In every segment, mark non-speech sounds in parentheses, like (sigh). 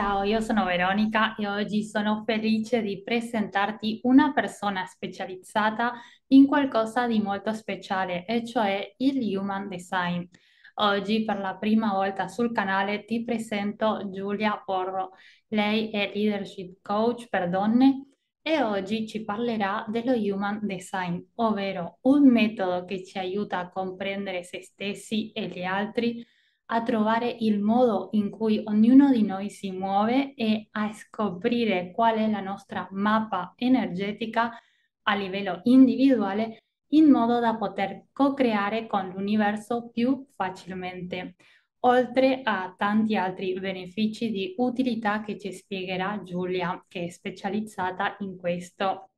Ciao, io sono Veronica e oggi sono felice di presentarti una persona specializzata in qualcosa di molto speciale, e cioè il Human Design. Oggi per la prima volta sul canale ti presento Giulia Porro. Lei è Leadership Coach per donne e oggi ci parlerà dello Human Design, ovvero un metodo che ci aiuta a comprendere se stessi e gli altri a trovare il modo in cui ognuno di noi si muove e a scoprire qual è la nostra mappa energetica a livello individuale in modo da poter co-creare con l'universo più facilmente, oltre a tanti altri benefici di utilità che ci spiegherà Giulia, che è specializzata in questo.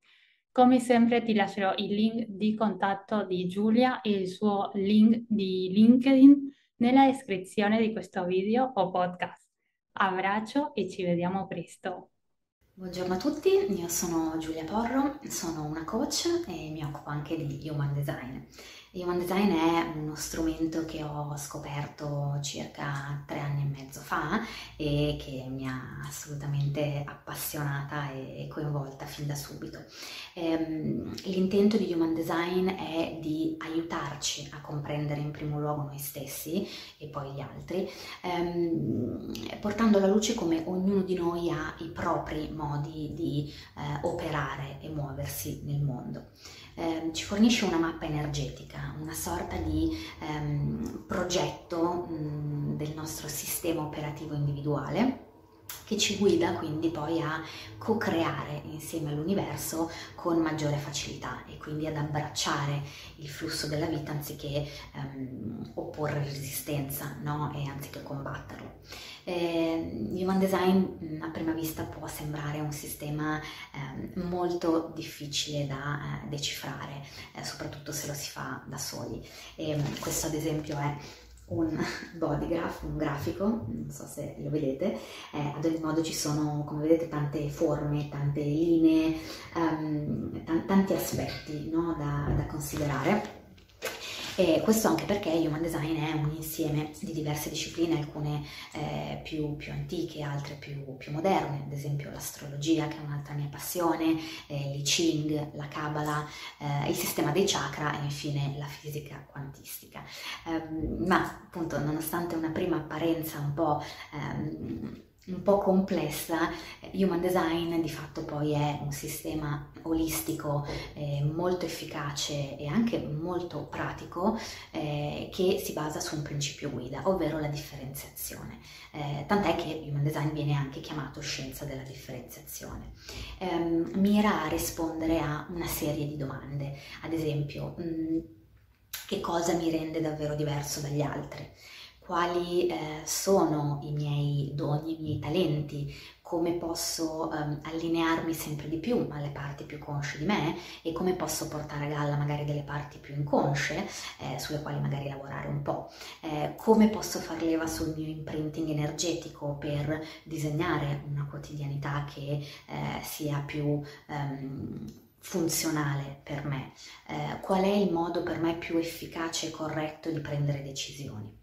Come sempre ti lascerò il link di contatto di Giulia e il suo link di LinkedIn nella descrizione di questo video o podcast. Abbraccio e ci vediamo presto. Buongiorno a tutti, io sono Giulia Porro, sono una coach e mi occupo anche di Human Design. Human Design è uno strumento che ho scoperto circa tre anni e mezzo fa e che mi ha assolutamente appassionata e coinvolta fin da subito. Ehm, l'intento di Human Design è di aiutarci a comprendere in primo luogo noi stessi e poi gli altri, ehm, portando alla luce come ognuno di noi ha i propri modi di eh, operare e muoversi nel mondo eh, ci fornisce una mappa energetica, una sorta di ehm, progetto mh, del nostro sistema operativo individuale che ci guida quindi poi a co-creare insieme all'universo con maggiore facilità e quindi ad abbracciare il flusso della vita anziché um, opporre resistenza no? e anziché combatterlo. Eh, Human Design a prima vista può sembrare un sistema eh, molto difficile da eh, decifrare, eh, soprattutto se lo si fa da soli. E, questo ad esempio è un body graph, un grafico, non so se lo vedete, eh, ad ogni modo ci sono, come vedete, tante forme, tante linee, um, t- tanti aspetti no, da, da considerare. E questo anche perché Human Design è un insieme di diverse discipline, alcune eh, più, più, antiche, altre più, più, moderne, ad esempio l'astrologia che è un'altra mia passione, eh, l'I Ching, la Kabbalah, eh, il sistema dei chakra e infine la fisica quantistica. Ehm, ma appunto nonostante una prima apparenza un po' ehm, un po' complessa, Human Design di fatto poi è un sistema olistico eh, molto efficace e anche molto pratico eh, che si basa su un principio guida, ovvero la differenziazione. Eh, tant'è che Human Design viene anche chiamato scienza della differenziazione. Ehm, mira a rispondere a una serie di domande, ad esempio, mh, mm, che cosa mi rende davvero diverso dagli altri? Quali eh, sono i miei doni, i miei talenti, come posso um, allinearmi sempre di più alle parti più consce di me e come posso portare a galla magari delle parti più inconsce eh, sulle quali magari lavorare un po', eh, come posso far leva sul mio imprinting energetico per disegnare una quotidianità che eh, sia più um, funzionale per me, eh, qual è il modo per me più efficace e corretto di prendere decisioni.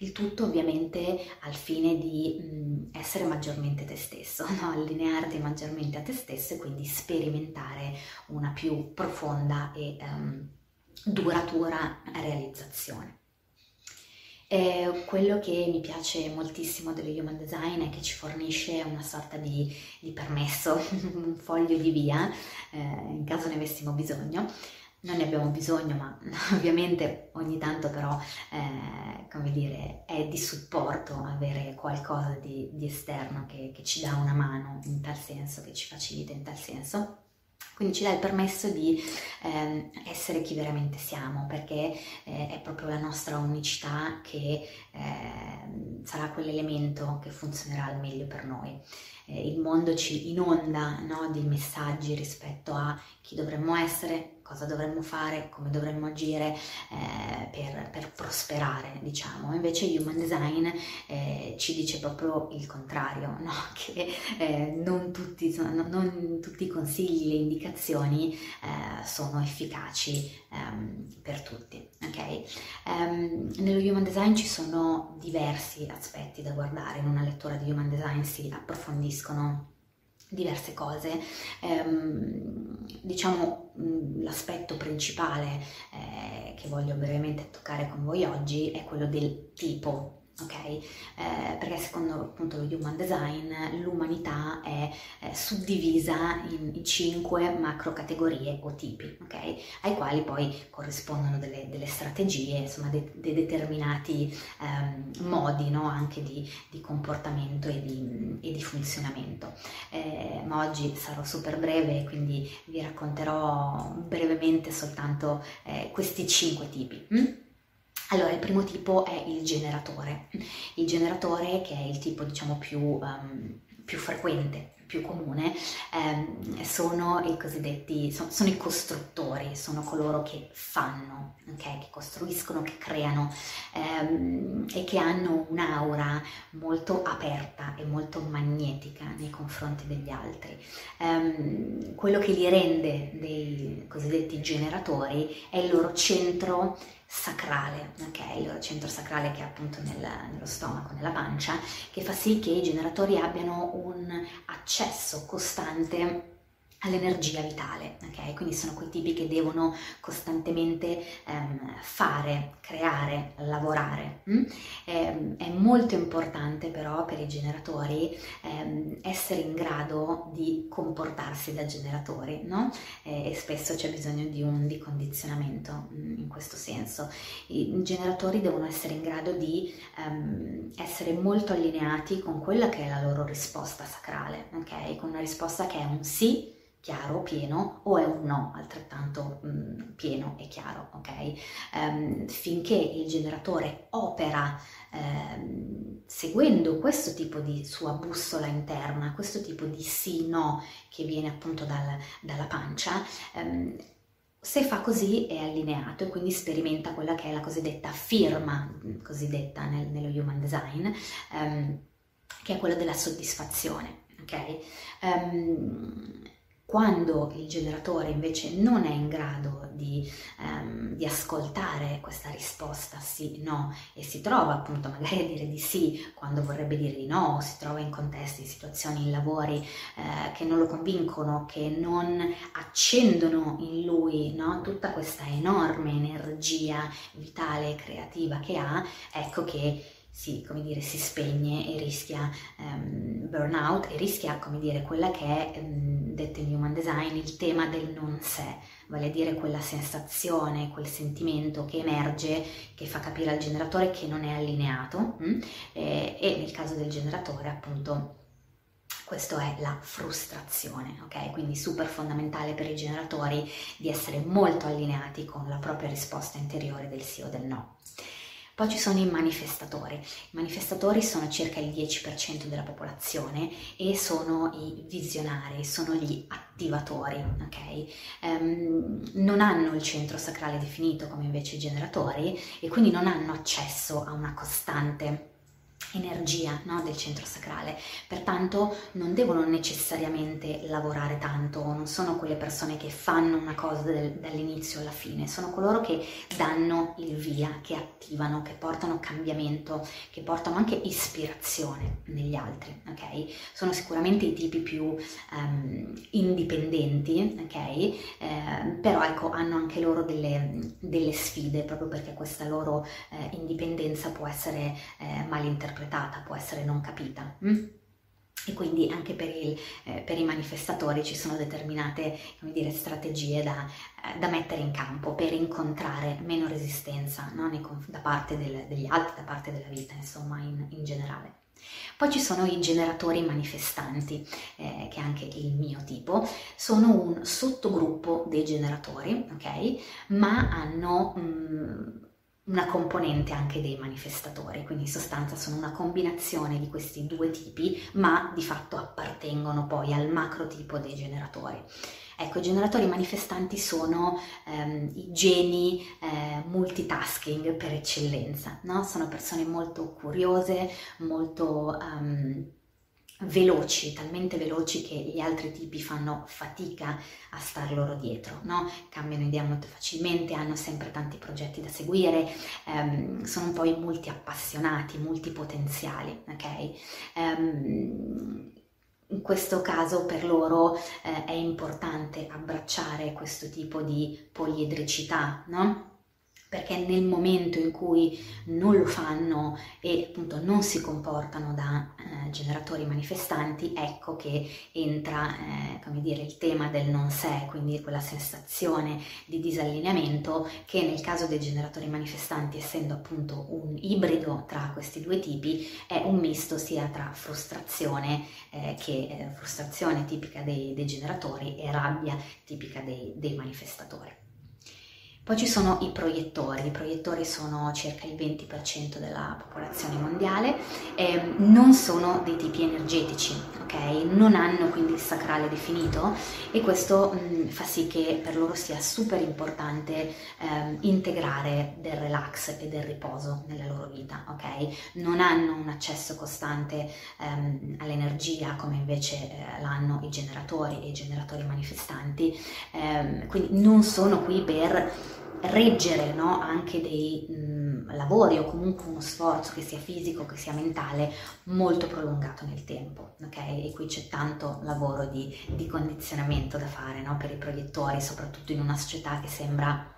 Il tutto ovviamente al fine di mh, essere maggiormente te stesso, (laughs) no? allinearti maggiormente a te stesso e quindi sperimentare una più profonda e um, duratura realizzazione. E quello che mi piace moltissimo dello Human Design è che ci fornisce una sorta di, di permesso, (laughs) un foglio di via, eh, in caso ne avessimo bisogno, non ne abbiamo bisogno, ma (laughs) ovviamente ogni tanto però, eh, come dire, è di supporto avere qualcosa di, di esterno che, che, ci dà una mano in tal senso, che ci facilita in tal senso. Quindi ci dà il permesso di eh, essere chi veramente siamo, perché eh, è proprio la nostra unicità che eh, sarà quell'elemento che funzionerà al meglio per noi. Eh, il mondo ci inonda no, di messaggi rispetto a chi dovremmo essere, cosa dovremmo fare, come dovremmo agire eh, per, per, prosperare, diciamo. Invece Human Design eh, ci dice proprio il contrario, no? (laughs) che eh, non tutti, non, non, tutti, i consigli, le indicazioni eh, sono efficaci um, per tutti. Okay? Um, nello Human Design ci sono diversi aspetti da guardare, in una lettura di Human Design si approfondiscono diverse cose. Um, diciamo l'aspetto principale eh, che voglio brevemente toccare con voi oggi è quello del tipo ok? Eh, perché secondo appunto lo Human Design l'umanità è, è suddivisa in, in, cinque macro categorie o tipi, ok? Ai quali poi corrispondono delle, delle strategie, insomma, dei de determinati ehm, modi, no? Anche di, di comportamento e di, e di funzionamento. Eh, ma oggi sarò super breve, quindi vi racconterò brevemente soltanto eh, questi cinque tipi. Mm? Allora, il primo tipo è il generatore. Il generatore, che è il tipo diciamo più, um, più frequente, più comune, ehm, sono i cosiddetti, sono, sono, i costruttori, sono coloro che fanno, okay? che costruiscono, che creano ehm, e che hanno un'aura molto aperta e molto magnetica nei confronti degli altri. Ehm, quello che li rende dei cosiddetti generatori è il loro centro sacrale, ok? Il loro centro sacrale che è appunto nel, nello stomaco, nella pancia, che fa sì che i generatori abbiano un accesso costante all'energia vitale, ok? Quindi sono quei tipi che devono costantemente ehm, fare, creare, lavorare. Mm? Eh, è molto importante però per i generatori ehm, essere in grado di comportarsi da generatori, no? Eh, e spesso c'è bisogno di un di condizionamento mm, in questo senso. I generatori devono essere in grado di ehm, essere molto allineati con quella che è la loro risposta sacrale, ok? Con una risposta che è un sì chiaro, pieno, o è un no altrettanto mh, mm, pieno e chiaro, ok? Um, finché il generatore opera um, seguendo questo tipo di sua bussola interna, questo tipo di sì-no che viene appunto dal, dalla pancia, um, se fa così è allineato e quindi sperimenta quella che è la cosiddetta firma, cosiddetta nel, nello human design, che è quella della soddisfazione, ok? Quando il generatore invece non è in grado di, um, di, ascoltare questa risposta sì, no, e si trova appunto (laughs) magari a dire di sì quando vorrebbe dire di no, o si trova in contesti, in situazioni, in lavori eh, che non lo convincono, che non accendono in lui no, tutta questa enorme energia vitale e creativa che ha, ecco che si, come dire, si spegne e rischia um, burnout e rischia, come dire, quella che è, um, detto in Human Design, il tema del non sé, vale a dire quella sensazione, quel sentimento che emerge, che fa capire al generatore che non è allineato e, e nel caso del generatore appunto questo è la frustrazione, ok? Quindi super fondamentale per i generatori di essere molto allineati con la propria risposta interiore del sì o del no. Poi ci sono i manifestatori. I manifestatori sono circa il 10% della popolazione e sono i visionari, sono gli attivatori, ok? Um, non hanno il centro sacrale definito come invece i generatori e quindi non hanno accesso a una costante energia no, del centro sacrale, pertanto non devono necessariamente lavorare tanto, non sono quelle persone che fanno una cosa del, dall'inizio alla fine, sono coloro che danno il via, che attivano, che portano cambiamento, che portano anche ispirazione negli altri, ok? Sono sicuramente i tipi più um, indipendenti, ok? Eh, però ecco, hanno anche loro delle, delle, sfide, proprio perché questa loro eh, indipendenza può essere eh, malinterpretata interpretata, può essere non capita. Mm? E quindi anche per, il, eh, per, i manifestatori ci sono determinate dire, strategie da, eh, da, mettere in campo per incontrare meno resistenza no? Nei, da parte del, degli altri, da parte della vita, insomma, in, in generale. Poi ci sono i generatori manifestanti, eh, che è anche il mio tipo, sono un sottogruppo dei generatori, ok? Ma hanno... Mm, una componente anche dei manifestatori, quindi in sostanza sono una combinazione di questi due tipi, ma di fatto appartengono poi al macro tipo dei generatori. Ecco, i generatori manifestanti sono ehm, i geni eh, multitasking per eccellenza, no? Sono persone molto curiose, molto... Um, veloci, talmente veloci che gli altri tipi fanno fatica a star loro dietro, no? cambiano idea molto facilmente, hanno sempre tanti progetti da seguire, ehm, sono poi multi appassionati, multipotenziali, ok? Ehm, in questo caso per loro eh, è importante abbracciare questo tipo di poliedricità, no? Perché nel momento in cui non lo fanno e appunto non si comportano da eh, generatori manifestanti, ecco che entra, eh, come dire, il tema del non sé, quindi quella sensazione di disallineamento che nel caso dei generatori manifestanti, essendo appunto un ibrido tra questi due tipi, è un misto sia tra frustrazione, eh, che eh, frustrazione tipica dei, dei, generatori e rabbia tipica dei, dei manifestatori. Poi ci sono i proiettori, i proiettori sono circa il 20% della popolazione mondiale, eh, non sono dei tipi energetici, ok? Non hanno quindi il sacrale definito e questo mh, mm, fa sì che per loro sia super importante eh, integrare del relax e del riposo nella loro vita, ok? Non hanno un accesso costante ehm, all'energia come invece eh, l'hanno i generatori e i generatori manifestanti, ehm, quindi non sono qui per reggere no? anche dei mh, lavori o comunque uno sforzo che sia fisico, che sia mentale, molto prolungato nel tempo. Okay? E qui c'è tanto lavoro di, di condizionamento da fare no? per i proiettori, soprattutto in una società che sembra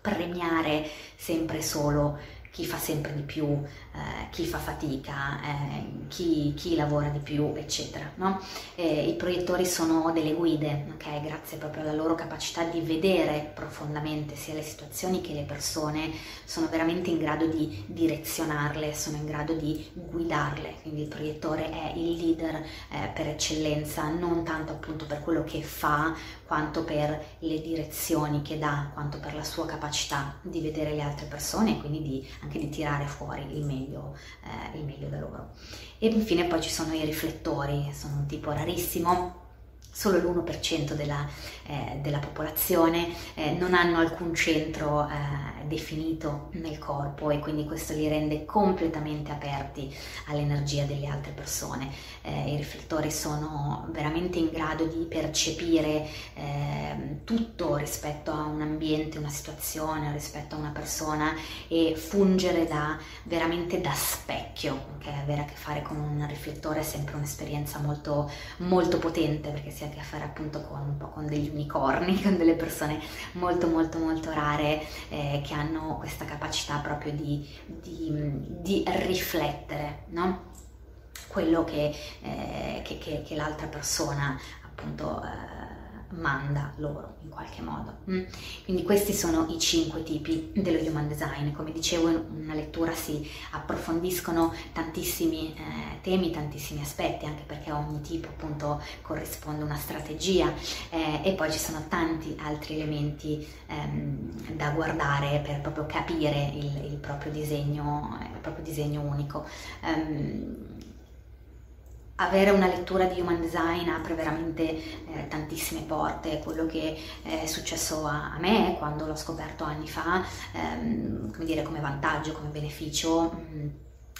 premiare sempre solo chi fa sempre di più, eh, chi fa fatica, eh, chi, chi, lavora di più, eccetera. No? Eh, I proiettori sono delle guide, okay? grazie proprio alla loro capacità di vedere profondamente sia le situazioni che le persone, sono veramente in grado di direzionarle, sono in grado di guidarle, quindi il proiettore è il leader eh, per eccellenza, non tanto appunto per quello che fa, quanto per le direzioni che dà, quanto per la sua capacità di vedere le altre persone e quindi di, anche di tirare fuori il meglio, eh, il meglio da loro. E infine poi ci sono i riflettori, sono un tipo rarissimo solo l'1% della, eh, della popolazione eh, non hanno alcun centro eh, definito nel corpo e quindi questo li rende completamente aperti all'energia delle altre persone. Eh, I riflettori sono veramente in grado di percepire ehm, tutto rispetto a un ambiente, una situazione, rispetto a una persona e fungere da, veramente da specchio, okay? avere a che fare con un riflettore è sempre un'esperienza molto, molto potente perché si ha a che fare appunto con un po' con degli unicorni, (laughs) con delle persone molto molto molto rare eh, che hanno questa capacità proprio di, di, di riflettere, no? quello che, eh, che, che, che, l'altra persona appunto eh, manda loro in qualche modo. Mm? Quindi questi sono i cinque tipi dello human design. Come dicevo in una lettura si approfondiscono tantissimi eh, temi, tantissimi aspetti, anche perché ogni tipo appunto corrisponde a una strategia eh, e poi ci sono tanti altri elementi ehm, da guardare per proprio capire il, il, proprio, disegno, il proprio disegno unico. Um, avere una lettura di human design apre veramente eh, tantissime porte, quello che è successo a, a, me quando l'ho scoperto anni fa, ehm, come dire, come vantaggio, come beneficio. Mh, mm,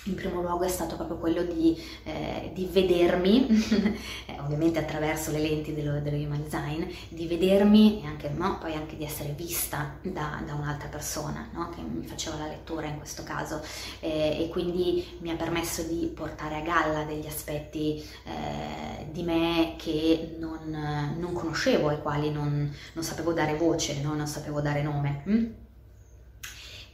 in primo luogo è stato proprio quello di, eh, di vedermi, (laughs) eh, ovviamente attraverso le lenti dello, dello, human design, di vedermi e anche, no, poi anche di essere vista da, da un'altra persona no, che mi faceva la lettura in questo caso eh, e quindi mi ha permesso di portare a galla degli aspetti eh, di me che non, non, conoscevo, ai quali non, non sapevo dare voce, no? non sapevo dare nome. Mm?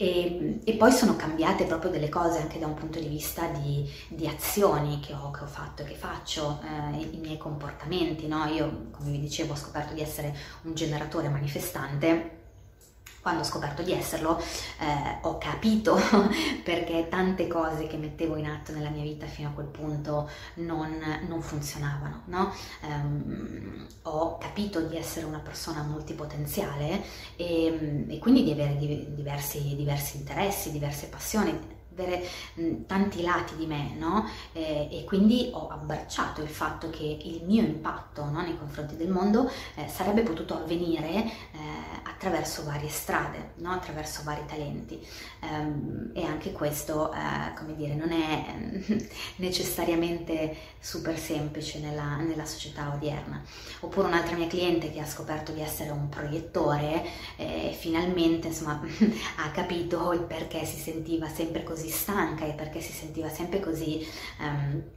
E, e, poi sono cambiate proprio delle cose anche da un punto di vista di, di azioni che ho, che ho, fatto e che faccio, eh, i, miei comportamenti. No? Io, come vi dicevo, ho scoperto di essere un generatore manifestante quando ho scoperto di esserlo eh, ho capito (laughs) perché tante cose che mettevo in atto nella mia vita fino a quel punto non, non funzionavano. No? Um, ho capito di essere una persona multipotenziale e, e quindi di avere diversi, diversi interessi, diverse passioni avere mh, tanti lati di me, no? Eh, e quindi ho abbracciato il fatto che il mio impatto no, nei confronti del mondo eh, sarebbe potuto avvenire eh, attraverso varie strade, no? attraverso vari talenti. Um, e anche questo, uh, come dire, non è (laughs) necessariamente super semplice nella, nella, società odierna. Oppure un'altra mia cliente che ha scoperto di essere un proiettore e finalmente insomma, (laughs) ha capito il perché si sentiva sempre così stanca e perché si sentiva sempre così... Um,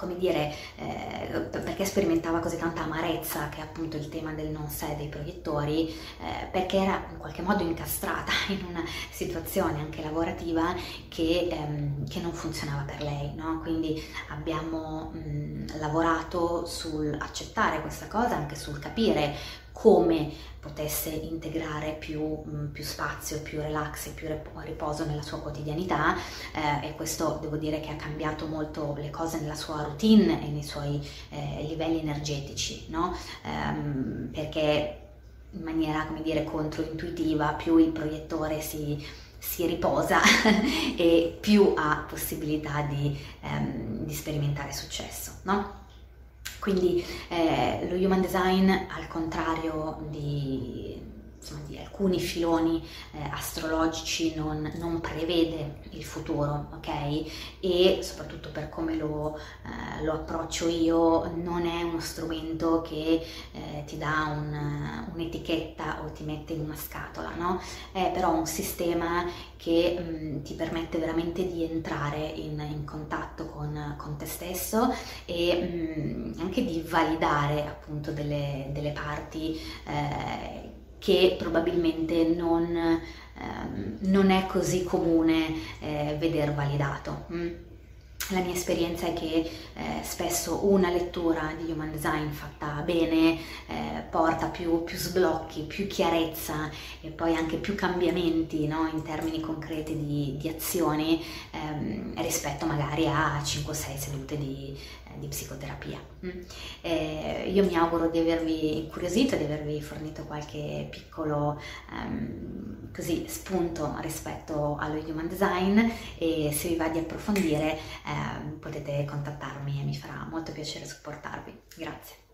come dire, eh, perché sperimentava così tanta amarezza, che è appunto il tema del non sé dei proiettori, eh, perché era in qualche modo incastrata (laughs) in una situazione anche lavorativa che, ehm, che non funzionava per lei, no? Quindi abbiamo mh, lavorato sul accettare questa cosa, anche sul capire come potesse integrare più, mm, più, spazio, più relax e più riposo nella sua quotidianità eh, e questo devo dire che ha cambiato molto le cose nella sua routine e nei suoi eh, livelli energetici, no? ehm, perché in maniera, come dire, controintuitiva più il proiettore si, si riposa (laughs) e più ha possibilità di, ehm, di sperimentare successo, no? Quindi eh, lo human design, al contrario di, insomma, di alcuni filoni eh, astrologici, non, non, prevede il futuro, ok? E soprattutto per come lo, eh, lo approccio io, non è uno strumento che eh, ti dà un, un'etichetta o ti mette in una scatola, no? È però un sistema che mh, mm, ti permette veramente di entrare in, in contatto con, te stesso e mh, mm, anche di validare appunto delle, delle parti eh, che probabilmente non, ehm, non, è così comune eh, veder validato. Mm? La mia esperienza è che eh, spesso una lettura di Human Design fatta bene eh, porta più, più, sblocchi, più chiarezza e poi anche più cambiamenti no? in termini concreti di, di azioni ehm, rispetto magari a 5-6 sedute di, eh, di psicoterapia. Mm. Eh, io mi auguro di avervi incuriosito, di avervi fornito qualche piccolo um, così, spunto rispetto allo Human Design e se vi va di approfondire eh, potete contattarmi e mi farà molto piacere supportarvi. Grazie.